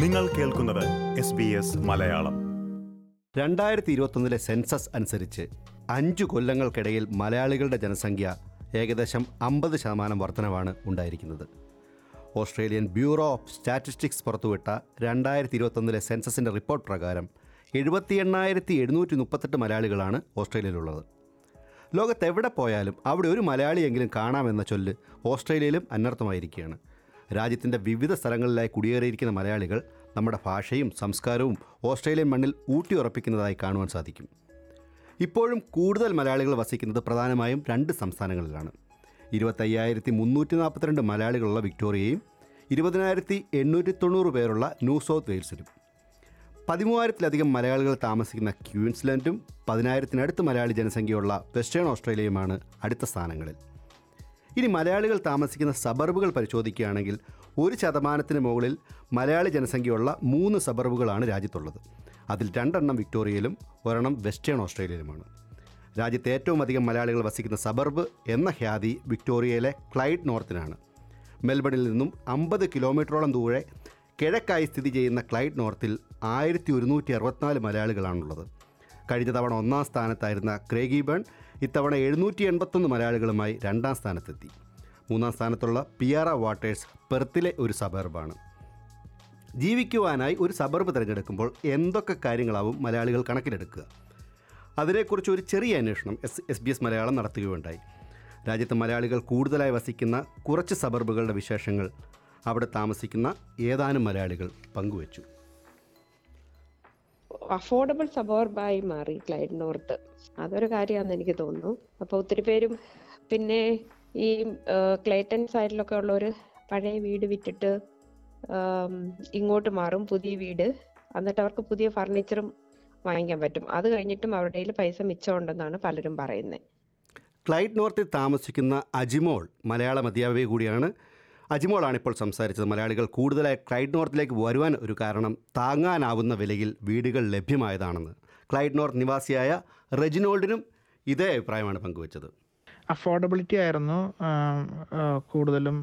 നിങ്ങൾ കേൾക്കുന്നത് S B S Malayalam. രണ്ടായിരത്തി ഇരുപത്തൊന്നിലെ സെൻസസ് അനുസരിച്ച് അഞ്ചു കൊല്ലങ്ങൾക്കിടയിൽ മലയാളികളുടെ ജനസംഖ്യ ഏകദേശം അമ്പത് ശതമാനം വർധനവാണ് ഉണ്ടായിരിക്കുന്നത്. ഓസ്ട്രേലിയൻ ബ്യൂറോ ഓഫ് സ്റ്റാറ്റിസ്റ്റിക്സ് പുറത്തുവിട്ട രണ്ടായിരത്തി ഇരുപത്തൊന്നിലെ സെൻസസിന്റെ റിപ്പോർട്ട് പ്രകാരം എഴുപത്തി എണ്ണായിരത്തി എഴുന്നൂറ്റി മുപ്പത്തെട്ട് മലയാളികളാണ് ഓസ്ട്രേലിയയിലുള്ളത്. ലോകത്തെവിടെ പോയാലും അവിടെ ഒരു മലയാളിയെങ്കിലും കാണാമെന്ന ചൊല്ല് ഓസ്ട്രേലിയയിലും അനർത്ഥമായിരിക്കുകയാണ് രാജ്യത്തിന്റെ വിവിധ സ്ഥലങ്ങളിലായി കുടിയേറിയിരിക്കുന്ന മലയാളികൾ നമ്മുടെ ഭാഷയും സംസ്കാരവും ഓസ്ട്രേലിയൻ മണ്ണിൽ ഊട്ടിയുറപ്പിക്കുന്നതായി കാണുവാൻ സാധിക്കും. ഇപ്പോഴും കൂടുതൽ മലയാളികൾ വസിക്കുന്നത് പ്രധാനമായും രണ്ട് സംസ്ഥാനങ്ങളിലാണ്. ഇരുപത്തയ്യായിരത്തി മുന്നൂറ്റി നാൽപ്പത്തിരണ്ട് മലയാളികളുള്ള വിക്ടോറിയയും ഇരുപതിനായിരത്തി എണ്ണൂറ്റി തൊണ്ണൂറ് പേരുള്ള ന്യൂ സൗത്ത് വെയിൽസിലും. പതിമൂവായിരത്തിലധികം മലയാളികൾ താമസിക്കുന്ന ക്യൂൻസ്ലൻഡും പതിനായിരത്തിനടുത്ത് മലയാളി ജനസംഖ്യയുള്ള വെസ്റ്റേൺ ഓസ്ട്രേലിയയുമാണ് അടുത്ത സ്ഥാനങ്ങളിൽ. ഇനി മലയാളികൾ താമസിക്കുന്ന സബർബുകൾ പരിശോധിക്കുകയാണെങ്കിൽ ഒരു ശതമാനത്തിന് മുകളിൽ മലയാളി ജനസംഖ്യയുള്ള മൂന്ന് സബർബുകളാണ് രാജ്യത്തുള്ളത്. അതിൽ രണ്ടെണ്ണം വിക്ടോറിയയിലും ഒരെണ്ണം വെസ്റ്റേൺ ഓസ്ട്രേലിയയിലുമാണ്. രാജ്യത്ത് ഏറ്റവും അധികം മലയാളികൾ വസിക്കുന്ന സബർബ് എന്ന ഖ്യാതി വിക്ടോറിയയിലെ ക്ലൈഡ് നോർത്തിനാണ്. മെൽബണിൽ നിന്നും അമ്പത് കിലോമീറ്ററോളം ദൂരെ കിഴക്കായി സ്ഥിതി ചെയ്യുന്ന ക്ലൈഡ് നോർത്തിൽ ആയിരത്തി ഒരുന്നൂറ്റി അറുപത്തിനാല് മലയാളികളാണുള്ളത്. കഴിഞ്ഞ തവണ ഒന്നാം സ്ഥാനത്തായിരുന്ന ക്രേഗിബൺ ഇത്തവണ എഴുന്നൂറ്റി എൺപത്തൊന്ന് മലയാളികളുമായി രണ്ടാം സ്ഥാനത്തെത്തി. മൂന്നാം സ്ഥാനത്തുള്ള പിയാറ വാട്ടേഴ്സ് പെർത്തിലെ ഒരു സബർബാണ് ജീവിക്കുവാനായി ഒരു സബർബ് തിരഞ്ഞെടുക്കുമ്പോൾ എന്തൊക്കെ കാര്യങ്ങളാവും മലയാളികൾ കണക്കിലെടുക്കുക? അതിനെക്കുറിച്ച് ഒരു ചെറിയ അന്വേഷണം S S B S Malayalam നടത്തുകയുണ്ടായി. രാജ്യത്ത് മലയാളികൾ കൂടുതലായി വസിക്കുന്ന കുറച്ച് സബർബുകളുടെ വിശേഷങ്ങൾ അവിടെ താമസിക്കുന്ന ഏതാനും മലയാളികൾ പങ്കുവച്ചു. അഫോർഡബിൾ സബോർബായി മാറി ക്ലൈഡ് നോർത്ത്. അതൊരു കാര്യമാണെന്ന് എനിക്ക് തോന്നുന്നു. അപ്പൊ ഒത്തിരി പേരും പിന്നെ ഈ ക്ലേറ്റൻ സൈഡിലൊക്കെ ഉള്ളവർ പഴയ വീട് വിറ്റിട്ട് ഇങ്ങോട്ട് മാറും പുതിയ വീട്. എന്നിട്ട് അവർക്ക് പുതിയ ഫർണിച്ചറും വാങ്ങിക്കാൻ പറ്റും. അത് കഴിഞ്ഞിട്ടും അവരുടെ പൈസ മിച്ചമുണ്ടെന്നാണ് പലരും പറയുന്നത് ക്ലൈറ്റ് നോർത്തിൽ താമസിക്കുന്ന അജിമോൾ മലയാളം അധ്യാപിക കൂടിയാണ്. അജിമോളാണ് ഇപ്പോൾ സംസാരിച്ചത്. മലയാളികൾ കൂടുതലായി ക്ലൈഡ് നോർത്തിലേക്ക് വരുവാൻ ഒരു കാരണം താങ്ങാനാവുന്ന വിലയിൽ വീടുകൾ ലഭ്യമായതാണെന്ന്. ക്ലൈഡ് നോർത്ത് നിവാസിയായ റെജിനോൾഡിനും ഇതേ അഭിപ്രായമാണ് പങ്കുവച്ചത്. അഫോർഡബിലിറ്റി ആയിരുന്നു. കൂടുതലും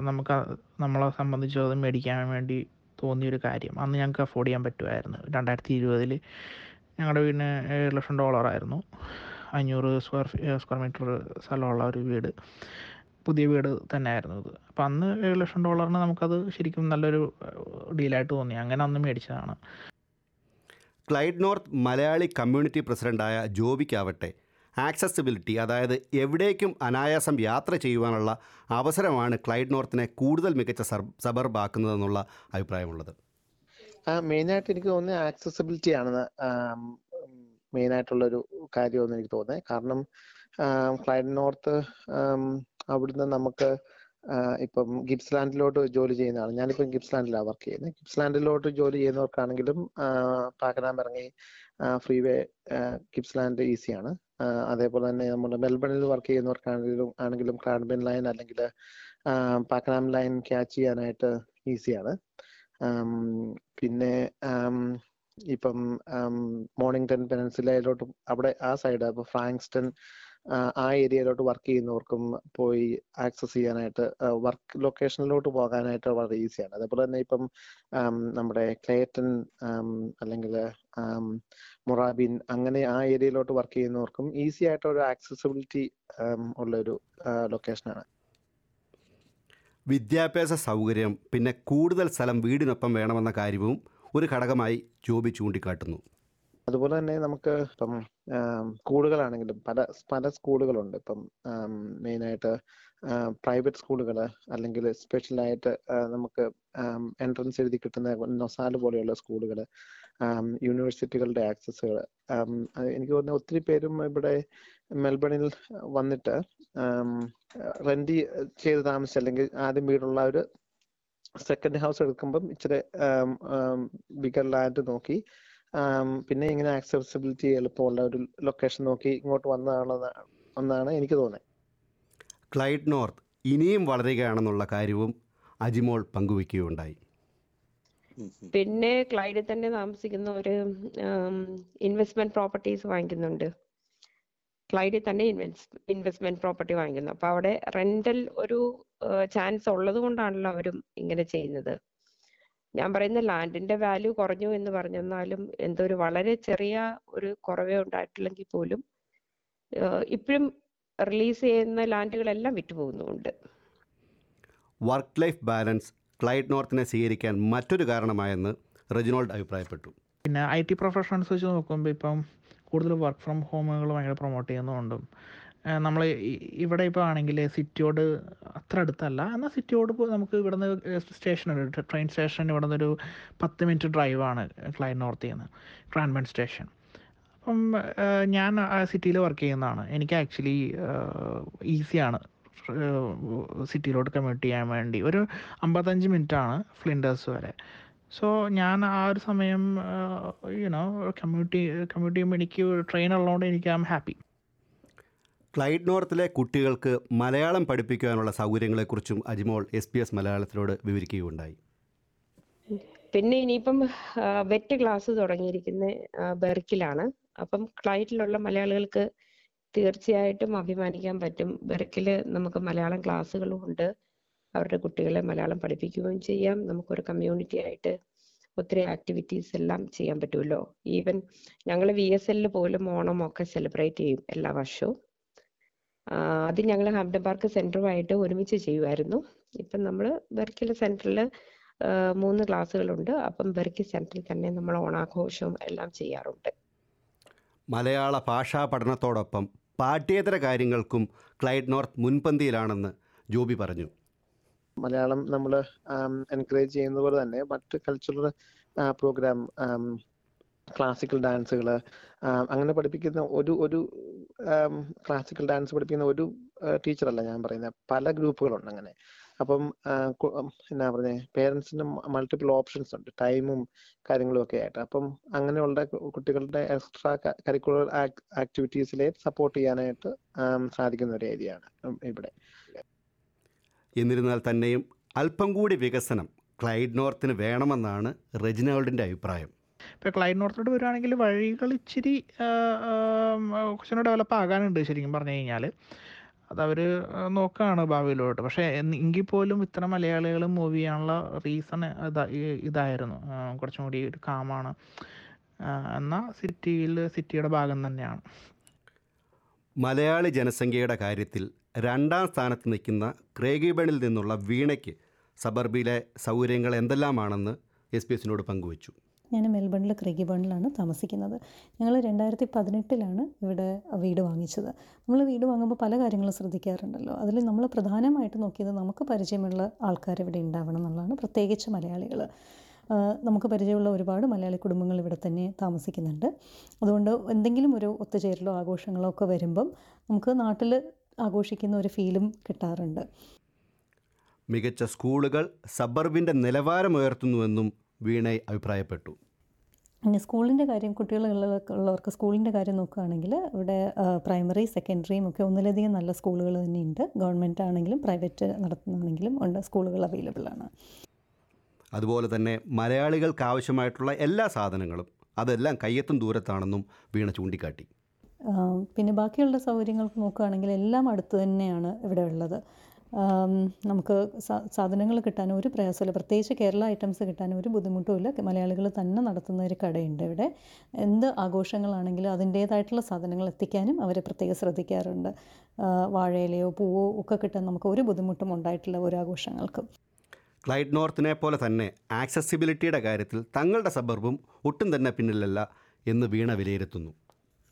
നമുക്ക് നമ്മളെ സംബന്ധിച്ച് അത് മേടിക്കാൻ വേണ്ടി തോന്നിയൊരു കാര്യം. അന്ന് ഞങ്ങൾക്ക് അഫോർഡ് ചെയ്യാൻ പറ്റുമായിരുന്നു. രണ്ടായിരത്തി ഇരുപതിൽ ഞങ്ങളുടെ വീടിന് ഏഴ് ലക്ഷം ഡോളറായിരുന്നു. അഞ്ഞൂറ് സ്ക്വയർ സ്ക്വയർ മീറ്റർ സ്ഥലമുള്ള ഒരു വീട്. പുതിയ വീട് തന്നെയായിരുന്നു ഇത്. അപ്പം അന്ന് ഏഴ് ലക്ഷം ഡോളറിന് നമുക്കത് ശരിക്കും നല്ലൊരു ഡീലായിട്ട് തോന്നി. അങ്ങനെ അന്ന് മേടിച്ചതാണ്. ക്ലൈഡ് നോർത്ത് മലയാളി കമ്മ്യൂണിറ്റി പ്രസിഡന്റായ ജോബിക്കാവട്ടെ ആക്സസിബിലിറ്റി അതായത് എവിടേക്കും അനായാസം യാത്ര ചെയ്യുവാനുള്ള അവസരമാണ് ക്ലൈഡ് നോർത്തിനെ കൂടുതൽ മികച്ച സബർ സബർബാക്കുന്നതെന്നുള്ള അഭിപ്രായമുള്ളത്. മെയിനായിട്ട് എനിക്ക് തോന്നുന്നത് ആക്സസിബിലിറ്റി ആണെന്ന് മെയിൻ ആയിട്ടുള്ള ഒരു കാര്യമെന്ന് എനിക്ക് തോന്നുന്നത്. കാരണം ക്ലൈഡ് നോർത്ത് അവിടുന്ന് നമുക്ക് ഇപ്പം ഗിപ്സ്ലാൻഡിലോട്ട് ജോലി ചെയ്യുന്നതാണ്. ഞാനിപ്പം ഗിപ്സ്ലാൻഡിലാണ് വർക്ക് ചെയ്യുന്നത്. ഗിപ്സ്ലാൻഡിലോട്ട് ജോലി ചെയ്യുന്നവർക്കാണെങ്കിലും പാക്കനാം ഇറങ്ങി ഫ്രീ വേ ഗിപ്സ്ലാൻഡ് ഈസിയാണ്. അതേപോലെ തന്നെ നമ്മുടെ മെൽബണിൽ വർക്ക് ചെയ്യുന്നവർക്കാണെങ്കിലും ആണെങ്കിലും ക്രാഡ്ബിൻ ലൈൻ അല്ലെങ്കിൽ പാക്കനാം ലൈൻ ക്യാച്ച് ചെയ്യാനായിട്ട് ഈസിയാണ്. പിന്നെ ഇപ്പം ആം, മോർണിംഗ്ടൺ പെനൻസിലയിലോട്ട് അവിടെ ആ സൈഡ് ഫ്രാങ്ക്സ്റ്റൺ ആ, ഏരിയയിലോട്ട് വർക്ക് ചെയ്യുന്നവർക്കും പോയി ആക്സസ് ചെയ്യാനായിട്ട് വർക്ക് ലൊക്കേഷനിലോട്ട് പോകാനായിട്ട് വളരെ ഈസിയാണ് അതേപോലെ തന്നെ ഇപ്പം നമ്മുടെ ക്ലേറ്റൺ അല്ലെങ്കിൽ മൊറാബിൻ അങ്ങനെ ആ ഏരിയയിലോട്ട് വർക്ക് ചെയ്യുന്നവർക്കും ഈസി ആയിട്ട് ഒരു ആക്സസിബിലിറ്റി ഉള്ള ഒരു ലൊക്കേഷനാണ് വിദ്യാഭ്യാസ സൗകര്യം പിന്നെ കൂടുതൽ സ്ഥലം വീടിനൊപ്പം വേണമെന്ന കാര്യവും ഒരു ഘടകമായി ജോബി ചൂണ്ടിക്കാട്ടുന്നു. അതുപോലെ തന്നെ നമുക്ക് ഇപ്പം സ്കൂളുകളാണെങ്കിലും പല പല സ്കൂളുകളുണ്ട്. ഇപ്പം മെയിനായിട്ട് പ്രൈവറ്റ് സ്കൂളുകൾ അല്ലെങ്കിൽ സ്പെഷ്യലായിട്ട് നമുക്ക് എൻട്രൻസ് എഴുതി കിട്ടുന്ന നൊസാൽ പോലെയുള്ള സ്കൂളുകൾ യൂണിവേഴ്സിറ്റികളുടെ ആക്സസുകൾ എനിക്ക് തോന്നുന്നു ഒത്തിരി പേരും ഇവിടെ മെൽബണിൽ വന്നിട്ട് റെന്റ് ചെയ്ത് താമസിച്ച് അല്ലെങ്കിൽ ആദ്യം വീടുള്ള ഒരു സെക്കൻഡ് ഹൗസ് എടുക്കുമ്പം ഇച്ചിരി ബിഗർ ലാൻഡ് നോക്കി പിന്നെ ഇങ്ങനെ ആക്സസിബിലിറ്റി എളുപ്പമുള്ള ഒരു ലൊക്കേഷൻ നോക്കി ഇങ്ങോട്ട് വന്നതാണെന്ന് എന്നാണ് എനിക്ക് തോന്നുന്നത് ക്ലൈഡ് നോർത്ത് ഇനിയും വളരുകയാണെന്നുള്ള കാര്യവും അജിമോൾ പങ്കുവെക്കുകയുണ്ടായി. പിന്നെ ക്ലൈഡിൽ തന്നെ താമസിക്കുന്ന ഒരു ഇൻവെസ്റ്റ്മെന്റ് പ്രോപ്പർട്ടീസ് വാങ്ങിക്കുന്നുണ്ട്. ക്ലൈഡിൽ തന്നെ ഇൻവെസ്റ്റ്മെന്റ് പ്രോപ്പർട്ടി വാങ്ങിക്കുന്നു. അപ്പൊ അവിടെ റെന്റൽ ഒരു ചാൻസ് ഉള്ളത് കൊണ്ടാണല്ലോ അവരും ഇങ്ങനെ ചെയ്യുന്നത്. ഞാൻ പറയുന്ന ലാൻഡിന്റെ വാല്യൂ കുറഞ്ഞു എന്ന് പറഞ്ഞെന്നാലും എന്തോ ഒരു വളരെ ചെറിയ ഒരു കുറവേ ഉണ്ടായിട്ടില്ലെങ്കിൽ പോലും ഇപ്പോഴും റിലീസ് ചെയ്യുന്ന ലാൻഡുകളെല്ലാം വിറ്റുപോകുന്നുമുണ്ട്. വർക്ക് ലൈഫ് ബാലൻസ് ക്ലൈഡ് നോർത്തിനെ സ്വീകരിക്കാൻ മറ്റൊരു കാരണമായെന്ന് റെജിനോൾഡ് അഭിപ്രായപ്പെട്ടു. പിന്നെ ഐ ടി പ്രൊഫഷണൽസ് വെച്ച് നോക്കുമ്പോൾ ഇപ്പം കൂടുതൽ വർക്ക് ഫ്രം ഹോമുകൾ ഭയങ്കര പ്രൊമോട്ട് ചെയ്യുന്നുണ്ടും നമ്മൾ ഇവിടെ ഇപ്പോൾ ആണെങ്കിൽ സിറ്റിയോട് അത്ര അടുത്തല്ല. എന്നാൽ സിറ്റിയോട് നമുക്ക് ഇവിടുന്ന് സ്റ്റേഷൻ ഉണ്ട് ട്രെയിൻ സ്റ്റേഷൻ ഇവിടെ നിന്നൊരു പത്ത് മിനിറ്റ് ഡ്രൈവാണ് ക്ലൈൻ നോർത്തിൽ നിന്ന് ക്രാൻബൺ സ്റ്റേഷൻ. അപ്പം ഞാൻ ആ സിറ്റിയിൽ വർക്ക് ചെയ്യുന്നതാണ്. എനിക്ക് ആക്ച്വലി ഈസിയാണ് സിറ്റിയിലോട്ട് കമ്മ്യൂട്ട് ചെയ്യാൻ വേണ്ടി. ഒരു അമ്പത്തഞ്ച് മിനിറ്റാണ് ഫ്ലിൻഡേഴ്സ് വരെ. സോ ഞാൻ ആ ഒരു സമയം യുനോ കമ്മ്യൂട്ട് കമ്മ്യൂട്ട് ചെയ്യുമ്പോൾ എനിക്ക് ട്രെയിൻ ഉള്ളതുകൊണ്ട് എനിക്ക് ഐ ഹാപ്പി. ക്ലൈഡ് നോർത്തിലെ കുട്ടികൾക്ക് മലയാളം പഠിപ്പിക്കാനുള്ള സൗകര്യങ്ങളെക്കുറിച്ചും അജിമോൾ എസ് പി എസ് മലയാളത്തിനോട് വിവരിക്കുകയുണ്ടായി. പിന്നെ ഇനിയിപ്പം വെറ്റ് ക്ലാസ് തുടങ്ങിയിരിക്കുന്ന ബെർക്കിലാണ്. അപ്പം ക്ലൈറ്റിലുള്ള മലയാളികൾക്ക് തീർച്ചയായിട്ടും അഭിമാനിക്കാൻ പറ്റും. ബെർക്കിൽ നമുക്ക് മലയാളം ക്ലാസ്സുകളും ഉണ്ട്. അവരുടെ കുട്ടികളെ മലയാളം പഠിപ്പിക്കുകയും ചെയ്യാം. നമുക്കൊരു കമ്മ്യൂണിറ്റി ആയിട്ട് ഒത്തിരി ആക്ടിവിറ്റീസ് എല്ലാം ചെയ്യാൻ പറ്റുമല്ലോ. ഈവൻ ഞങ്ങൾ വി എസ് എല്ലിൽ പോലും ഓണം ഒക്കെ സെലിബ്രേറ്റ് ചെയ്യും എല്ലാ വർഷവും. അത് ഞങ്ങൾ ഹാംപ്ടൺ പാർക്ക് സെന്ററുമായിട്ട് ഒരുമിച്ച് ചെയ്യുമായിരുന്നു ഇപ്പം നമ്മൾ ബെർക്കിൽ സെന്ററിൽ മൂന്ന് ക്ലാസ്സുകളുണ്ട്. അപ്പം ബെർക്കി സെന്ററിൽ തന്നെ നമ്മൾ ഓണാഘോഷവും എല്ലാം ചെയ്യാറുണ്ട്. മലയാള ഭാഷാ പഠനത്തോടൊപ്പം പാഠ്യേതര കാര്യങ്ങൾക്കും ക്ലൈഡ് നോർത്ത് മുൻപന്തിയിലാണെന്ന് ജോബി പറഞ്ഞു. മലയാളം നമ്മൾ എൻകറേജ് ചെയ്യുന്ന പോലെ തന്നെ മറ്റ് കൾച്ചറൽ പ്രോഗ്രാം ക്ലാസിക്കൽ ഡാൻസുകൾ അങ്ങനെ പഠിപ്പിക്കുന്ന ഒരു ഒരു ക്ലാസിക്കൽ ഡാൻസ് പഠിപ്പിക്കുന്ന ഒരു ടീച്ചറല്ല ഞാൻ പറയുന്നത് പല ഗ്രൂപ്പുകളുണ്ട് അങ്ങനെ. അപ്പം എന്നാ പറഞ്ഞേ പേരൻസിന് മൾട്ടിപ്പിൾ ഓപ്ഷൻസ് ഉണ്ട്. ടൈമും കാര്യങ്ങളും ഒക്കെ ആയിട്ട്. അപ്പം അങ്ങനെയുള്ള കുട്ടികളുടെ എക്സ്ട്രാ കരിക്കുലർ ആക്ടിവിറ്റീസിലെ സപ്പോർട്ട് ചെയ്യാനായിട്ട് സാധിക്കുന്ന ഒരു ഏരിയ ആണ് ഇവിടെ. എന്നിരുന്നാൽ തന്നെയും അല്പം കൂടി വികസനം ക്ലൈഡ് നോർത്തിന് വേണമെന്നാണ് റെജിനോൾഡിന്റെ അഭിപ്രായം. ഇപ്പോൾ ക്ലൈഡ് നോർത്തോട്ട് വരുവാണെങ്കിൽ വഴികൾ ഇച്ചിരി കുറച്ചുകൂടെ ഡെവലപ്പ് ആകാനുണ്ട് ശരിക്കും പറഞ്ഞു കഴിഞ്ഞാൽ അത് അതവർ നോക്കുകയാണ് ഭാവിയിലോട്ട്. പക്ഷേ എങ്കിൽ പോലും ഇത്ര മലയാളികൾ മൂവ് ചെയ്യാനുള്ള റീസൺ ഇതായിരുന്നു. കുറച്ചും കൂടി ഒരു കാമാണ് എന്നാൽ സിറ്റിയിൽ സിറ്റിയുടെ ഭാഗം തന്നെയാണ്. മലയാളി ജനസംഖ്യയുടെ കാര്യത്തിൽ രണ്ടാം സ്ഥാനത്ത് നിൽക്കുന്ന ക്രേഗിബണിൽ നിന്നുള്ള വീണയ്ക്ക് സബർബിയിലെ സൗകര്യങ്ങൾ എന്തെല്ലാമാണെന്ന് എസ് പി എസിനോട് പങ്കുവച്ചു. ഞാൻ മെൽബണിൽ ക്രിഗിബണിലാണ് താമസിക്കുന്നത്. ഞങ്ങൾ രണ്ടായിരത്തി പതിനെട്ടിലാണ് ഇവിടെ വീട് വാങ്ങിച്ചത്. നമ്മൾ വീട് വാങ്ങുമ്പോൾ പല കാര്യങ്ങളും ശ്രദ്ധിക്കാറുണ്ടല്ലോ. അതിൽ നമ്മൾ പ്രധാനമായിട്ട് നോക്കിയത് നമുക്ക് പരിചയമുള്ള ആൾക്കാർ ഇവിടെ ഉണ്ടാവണം എന്നുള്ളതാണ് പ്രത്യേകിച്ച് മലയാളികൾ നമുക്ക് പരിചയമുള്ള ഒരുപാട് മലയാളി കുടുംബങ്ങൾ ഇവിടെ തന്നെ താമസിക്കുന്നുണ്ട്. അതുകൊണ്ട് എന്തെങ്കിലും ഒരു ഒത്തുചേരലോ ആഘോഷങ്ങളോ ഒക്കെ വരുമ്പം നമുക്ക് നാട്ടിൽ ആഘോഷിക്കുന്ന ഒരു ഫീലും കിട്ടാറുണ്ട്. മികച്ച സ്കൂളുകൾ സബർബിന്റെ നിലവാരമുയർത്തുന്നുവെന്നും വീണയ് അഭിപ്രായപ്പെട്ടു. പിന്നെ സ്കൂളിന്റെ കാര്യം കുട്ടികളുള്ളവർക്ക് ഉള്ളവർക്ക് സ്കൂളിന്റെ കാര്യം നോക്കുകയാണെങ്കിൽ ഇവിടെ പ്രൈമറി സെക്കൻഡറിയും ഒക്കെ ഒന്നിലധികം നല്ല സ്കൂളുകൾ തന്നെയുണ്ട്. ഗവൺമെന്റ് ആണെങ്കിലും പ്രൈവറ്റ് നടത്തുന്നതാണെങ്കിലും ഉണ്ട് സ്കൂളുകൾ അവൈലബിൾ ആണ്. അതുപോലെ തന്നെ മലയാളികൾക്ക് ആവശ്യമായിട്ടുള്ള എല്ലാ സാധനങ്ങളും അതെല്ലാം കയ്യെത്തും ദൂരത്താണെന്നും വീണ ചൂണ്ടിക്കാട്ടി. പിന്നെ ബാക്കിയുള്ള സൗകര്യങ്ങൾക്ക് നോക്കുകയാണെങ്കിൽ എല്ലാം അടുത്ത് തന്നെയാണ് ഇവിടെ ഉള്ളത്. നമുക്ക് സാധനങ്ങൾ കിട്ടാൻ ഒരു പ്രയാസമില്ല. പ്രത്യേകിച്ച് കേരള ഐറ്റംസ് കിട്ടാൻ ഒരു ബുദ്ധിമുട്ടുമില്ല മലയാളികൾ തന്നെ നടത്തുന്ന ഒരു കടയുണ്ട് ഇവിടെ. എന്ത് ആഘോഷങ്ങളാണെങ്കിലും അതിന്റേതായിട്ടുള്ള സാധനങ്ങൾ എത്തിക്കാനും അവർ പ്രത്യേകം ശ്രദ്ധിക്കാറുണ്ട്. വാഴയിലയോ പൂവോ ഒക്കെ കിട്ടാൻ നമുക്ക് ഒരു ബുദ്ധിമുട്ടും ഉണ്ടായിട്ടില്ല ഒരു ആഘോഷങ്ങൾക്കും. ക്ലൈഡ് നോർത്തിനെ പോലെ തന്നെ ആക്സസിബിലിറ്റിയുടെ കാര്യത്തിൽ തങ്ങളുടെ സബർബും ഒട്ടും തന്നെ പിന്നിലല്ല എന്ന് വീണ വിലയിരുത്തുന്നു.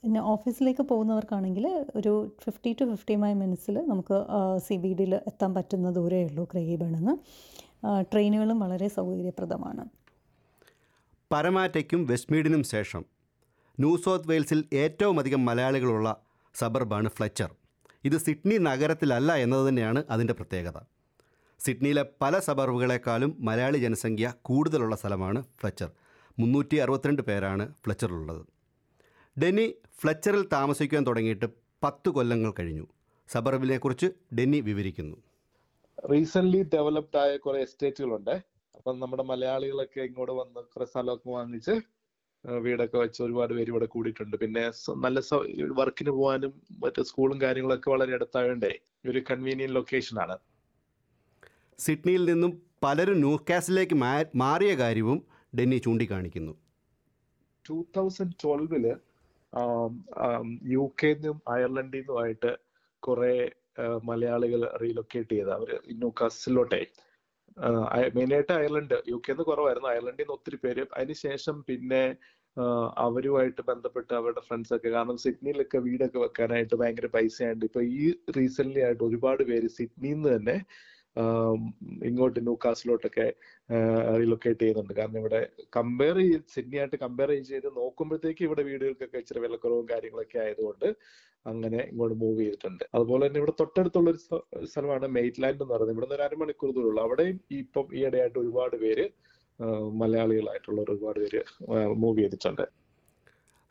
പിന്നെ ഓഫീസിലേക്ക് പോകുന്നവർക്കാണെങ്കിൽ ഒരു ഫിഫ്റ്റി ടു ഫിഫ്റ്റി ഫൈവ് മിനിറ്റ്സിൽ നമുക്ക് സി ബി ഡിയിൽ എത്താൻ പറ്റുന്ന ദൂരമേ ഉള്ളൂ ക്രൈബണെന്ന് ട്രെയിനുകളും വളരെ സൗകര്യപ്രദമാണ്. പരമാറ്റയ്ക്കും വെസ്റ്റ്മീഡിനും ശേഷം ന്യൂ സൗത്ത് വെയിൽസിൽ ഏറ്റവും അധികം മലയാളികളുള്ള സബർബാണ് ഫ്ലെച്ചർ. ഇത് സിഡ്നി നഗരത്തിലല്ല എന്നത് തന്നെയാണ് അതിന്റെ പ്രത്യേകത. സിഡ്നിയിലെ പല സബർബുകളെക്കാളും മലയാളി ജനസംഖ്യ കൂടുതലുള്ള സ്ഥലമാണ് ഫ്ലെച്ചർ. മുന്നൂറ്റി അറുപത്തിരണ്ട് പേരാണ് ഫ്ലെച്ചറിലുള്ളത്. ഡെന്നി ഫ്ലെച്ചറിൽ താമസിക്കാൻ തുടങ്ങിയിട്ട് പത്ത് കൊല്ലങ്ങൾ കഴിഞ്ഞു. സബർബിനെക്കുറിച്ച് ഡെന്നി വിവരിക്കുന്നു. റീസെന്റ് ഡെവലപ്ഡ് ആയ കുറെ എസ്റ്റേറ്റുകളുണ്ട്. അപ്പം നമ്മുടെ മലയാളികളൊക്കെ ഇങ്ങോട്ട് വന്ന് കുറെ സ്ഥലമൊക്കെ വാങ്ങിച്ച് വീടൊക്കെ വെച്ച് ഒരുപാട് പേര് ഇവിടെ കൂടിയിട്ടുണ്ട്. പിന്നെ നല്ല വർക്കിന് പോകാനും മറ്റു സ്കൂളും കാര്യങ്ങളൊക്കെ വളരെ അടുത്തായോണ്ടേ ഒരു കൺവീനിയന്റ് ലൊക്കേഷൻ ആണ്. സിഡ്നിയിൽ നിന്നും പലരും ന്യൂകാസിലേക്ക് കാസിലേക്ക് മാറിയ കാര്യവും ഡെന്നി ചൂണ്ടിക്കാണിക്കുന്നു. ടൂ തൗസൻഡ് ട്വൽവിൽ യു കെന്നും അയർലൻഡിൽ നിന്നുമായിട്ട് കുറെ മലയാളികൾ റീലൊക്കേറ്റ് ചെയ്ത അവർ ന്യൂകാസിലോട്ടെ മെയിനായിട്ട് അയർലൻഡ് യു കെന്ന് കുറവായിരുന്നു. അയർലൻഡിൽ നിന്ന് ഒത്തിരി പേര്. അതിനുശേഷം പിന്നെ അവരുമായിട്ട് ബന്ധപ്പെട്ട് അവരുടെ ഫ്രണ്ട്സ് ഒക്കെ കാരണം സിഡ്നിയിലൊക്കെ വീടൊക്കെ വെക്കാനായിട്ട് ഭയങ്കര പൈസയുണ്ട് ഇപ്പൊ ഈ റീസെന്റ് ആയിട്ട് ഒരുപാട് പേര് സിഡ്നിയിൽ തന്നെ ഇങ്ങോട്ട് ന്യൂകാസിലോട്ടൊക്കെ റീലൊക്കേറ്റ് ചെയ്യുന്നുണ്ട്. കാരണം ഇവിടെ കമ്പയർ ചെയ്ത് സിഡ്നി ആയിട്ട് കമ്പയർ ചെയ്ത് നോക്കുമ്പോഴത്തേക്ക് ഇവിടെ വീടുകൾക്കൊക്കെ ഇച്ചിരി വിലക്കുറവും കാര്യങ്ങളൊക്കെ ആയതുകൊണ്ട് അങ്ങനെ ഇങ്ങോട്ട് മൂവ് ചെയ്തിട്ടുണ്ട്. അതുപോലെ തന്നെ ഇവിടെ തൊട്ടടുത്തുള്ള ഒരു സ്ഥ- സ്ഥലമാണ് മെയ്റ്റ്ലാൻഡ് എന്ന് പറയുന്നത്. ഇവിടെ നിന്ന് ഒരു അരമണിക്കൂർ ദൂരമുള്ളൂ അവിടെയും ഇപ്പം ഈയിടെയായിട്ട് ഒരുപാട് പേര് മലയാളികളായിട്ടുള്ള ഒരുപാട് പേര് മൂവ് ചെയ്തിട്ടുണ്ട്.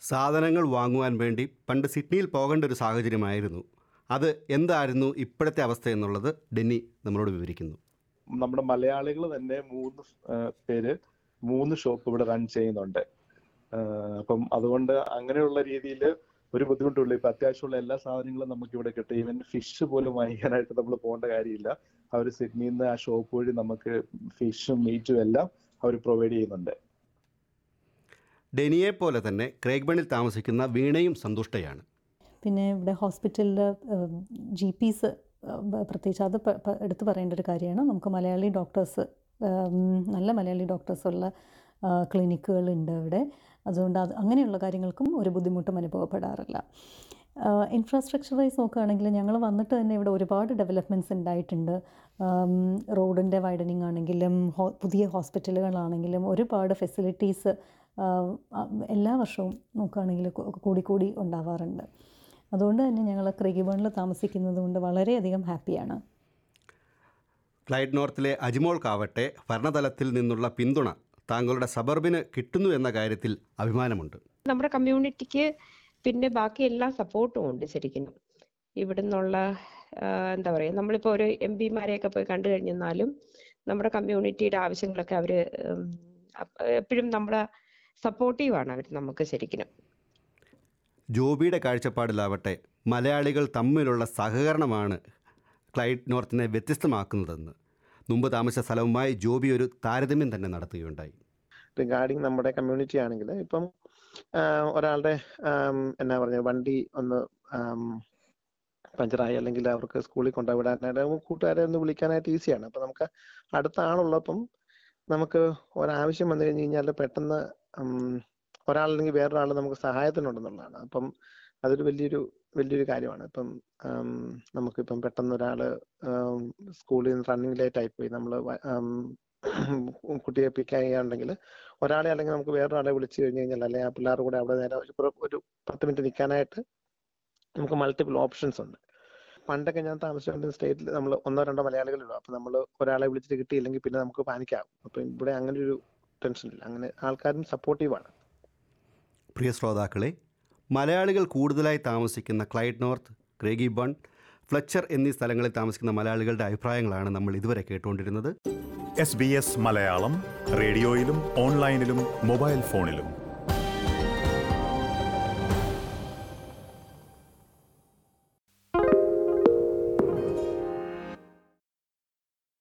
സാധനങ്ങൾ വാങ്ങുവാൻ വേണ്ടി പണ്ട് സിഡ്നിയിൽ പോകേണ്ട ഒരു സാഹചര്യമായിരുന്നു. അത് എന്തായിരുന്നു ഇപ്പോഴത്തെ അവസ്ഥ എന്നുള്ളത് ഡെന്നി നമ്മളോട് വിവരിക്കുന്നു. നമ്മുടെ മലയാളികൾ തന്നെ മൂന്ന് പേര് മൂന്ന് ഷോപ്പ് ഇവിടെ റൺ ചെയ്യുന്നുണ്ട്. അപ്പം അതുകൊണ്ട് അങ്ങനെയുള്ള രീതിയിൽ ഒരു ബുദ്ധിമുട്ടുള്ളൂ ഇപ്പൊ അത്യാവശ്യമുള്ള എല്ലാ സാധനങ്ങളും നമുക്ക് ഇവിടെ കിട്ടും. ഈവൻ ഫിഷ് പോലും വാങ്ങിക്കാനായിട്ട് നമ്മൾ പോകേണ്ട കാര്യമില്ല. അവർ സിഡ്നിയിൽ നിന്ന് ആ ഷോപ്പ് വഴി നമുക്ക് ഫിഷും മീറ്റും എല്ലാം അവർ പ്രൊവൈഡ് ചെയ്യുന്നുണ്ട്. ഡെനിയെ പോലെ തന്നെ ക്രേഗ്ബണിൽ താമസിക്കുന്ന വീണയും സന്തുഷ്ടയാണ്. പിന്നെ ഇവിടെ ഹോസ്പിറ്റലിൽ ജി പീസ് പ്രത്യേകിച്ച് അത് എടുത്തു പറയേണ്ട ഒരു കാര്യമാണ്. നമുക്ക് മലയാളി ഡോക്ടേഴ്സ് നല്ല മലയാളി ഡോക്ടേഴ്സുള്ള ക്ലിനിക്കുകളുണ്ട് ഇവിടെ. അതുകൊണ്ട് അത് അങ്ങനെയുള്ള കാര്യങ്ങൾക്കും ഒരു ബുദ്ധിമുട്ടും അനുഭവപ്പെടാറില്ല. ഇൻഫ്രാസ്ട്രക്ചർ വൈസ് നോക്കുകയാണെങ്കിൽ ഞങ്ങൾ വന്നിട്ട് തന്നെ ഇവിടെ ഒരുപാട് ഡെവലപ്മെന്റ്സ് ഉണ്ടായിട്ടുണ്ട്. റോഡിന്റെ വൈഡനിങ് ആണെങ്കിലും പുതിയ ഹോസ്പിറ്റലുകളാണെങ്കിലും ഒരുപാട് ഫെസിലിറ്റീസ് എല്ലാ വർഷവും നോക്കുകയാണെങ്കിൽ കൂടി കൂടി ഉണ്ടാവാറുണ്ട്. അതുകൊണ്ട് തന്നെ ഞങ്ങൾ ക്രിഗിബണിൽ താമസിക്കുന്നത് കൊണ്ട് വളരെയധികം ഹാപ്പിയാണ്. ക്ലൈഡ് നോർത്തിലെ അജിമോൾക്കാവട്ടെ ഭരണതലത്തിൽ നിന്നുള്ള പിന്തുണ താങ്കളുടെ സബർബിന് കിട്ടുന്നു എന്ന കാര്യത്തിൽ അഭിമാനമുണ്ട്. നമ്മുടെ കമ്മ്യൂണിറ്റിക്ക് പിന്നെ ബാക്കി എല്ലാ സപ്പോർട്ടും ഉണ്ട് ശരിക്കും. ഇവിടെ നിന്നുള്ള എന്താ പറയുക നമ്മളിപ്പോൾ ഒരു എം പിമാരെയൊക്കെ പോയി കണ്ടു കഴിഞ്ഞാലും നമ്മുടെ കമ്മ്യൂണിറ്റിയുടെ ആവശ്യങ്ങളൊക്കെ അവർ എപ്പോഴും നമ്മളെ സപ്പോർട്ടീവാണ് അവർ നമുക്ക് ശരിക്കും. ജോബിയുടെ കാഴ്ചപ്പാടിലാവട്ടെ മലയാളികൾ തമ്മിലുള്ള സഹകരണമാണ് ക്ലൈഡ് നോർത്തിനെ വ്യത്യസ്തമാക്കുന്നതെന്ന്. മുമ്പ് താമസ സ്ഥലവുമായി ജോബി ഒരു താരതമ്യം തന്നെ നടത്തുകയുണ്ടായി. റിഗാർഡിങ് നമ്മുടെ കമ്മ്യൂണിറ്റി ആണെങ്കിൽ ഇപ്പം ഒരാളുടെ എന്നാ പറഞ്ഞ വണ്ടി ഒന്ന് പഞ്ചറായി അല്ലെങ്കിൽ അവർക്ക് സ്കൂളിൽ കൊണ്ടുവിടാനായിട്ട് കൂട്ടുകാരെ ഒന്ന് വിളിക്കാനായിട്ട് ഈസിയാണ്. അപ്പൊ നമുക്ക് അടുത്ത ആളുള്ളപ്പം നമുക്ക് ഒരാവശ്യം വന്നു കഴിഞ്ഞ് കഴിഞ്ഞാൽ പെട്ടെന്ന് ഒരാളല്ലെങ്കിൽ വേറൊരാൾ നമുക്ക് സഹായത്തിനുണ്ടെന്നുള്ളതാണ്. അപ്പം അതൊരു വലിയൊരു വലിയൊരു കാര്യമാണ്. ഇപ്പം നമുക്കിപ്പം പെട്ടെന്ന് ഒരാൾ സ്കൂളിൽ നിന്ന് റണ്ണിങ് ലേറ്റ് ആയിപ്പോയി. നമ്മൾ കുട്ടിയെ പിക്ക് ചെയ്യുകയാണെങ്കിൽ ഒരാളെ അല്ലെങ്കിൽ നമുക്ക് വേറൊരാളെ വിളിച്ചു കഴിഞ്ഞു കഴിഞ്ഞാൽ അല്ലെങ്കിൽ ആ പിള്ളേർ കൂടെ അവിടെ നേരെ ഒരു ഒരു പത്ത് മിനിറ്റ് നിൽക്കാനായിട്ട് നമുക്ക് മൾട്ടിപ്പിൾ ഓപ്ഷൻസ് ഉണ്ട്. പണ്ടൊക്കെ ഞാൻ താമസിച്ചുകൊണ്ടിരുന്ന സ്റ്റേറ്റിൽ നമ്മൾ ഒന്നോ രണ്ടോ മലയാളികളുള്ളൂ അപ്പൊ നമ്മൾ ഒരാളെ വിളിച്ചിട്ട് കിട്ടിയില്ലെങ്കിൽ പിന്നെ നമുക്ക് പാനിക്കാവും അപ്പൊ ഇവിടെ അങ്ങനെ ഒരു ടെൻഷൻ ഇല്ല. അങ്ങനെ ആൾക്കാരും സപ്പോർട്ടീവാണ് പ്രിയ ശ്രോതാക്കളെ മലയാളികൾ കൂടുതലായി താമസിക്കുന്ന Clyde North Craigieburn Fletcher എന്നീ സ്ഥലങ്ങളിൽ താമസിക്കുന്ന മലയാളികളുടെ അഭിപ്രായങ്ങളാണ് നമ്മൾ ഇതുവരെ കേട്ടുകൊണ്ടിരുന്നത്. എസ് ബി എസ് മലയാളം റേഡിയോയിലും ഓൺലൈനിലും മൊബൈൽ ഫോണിലും.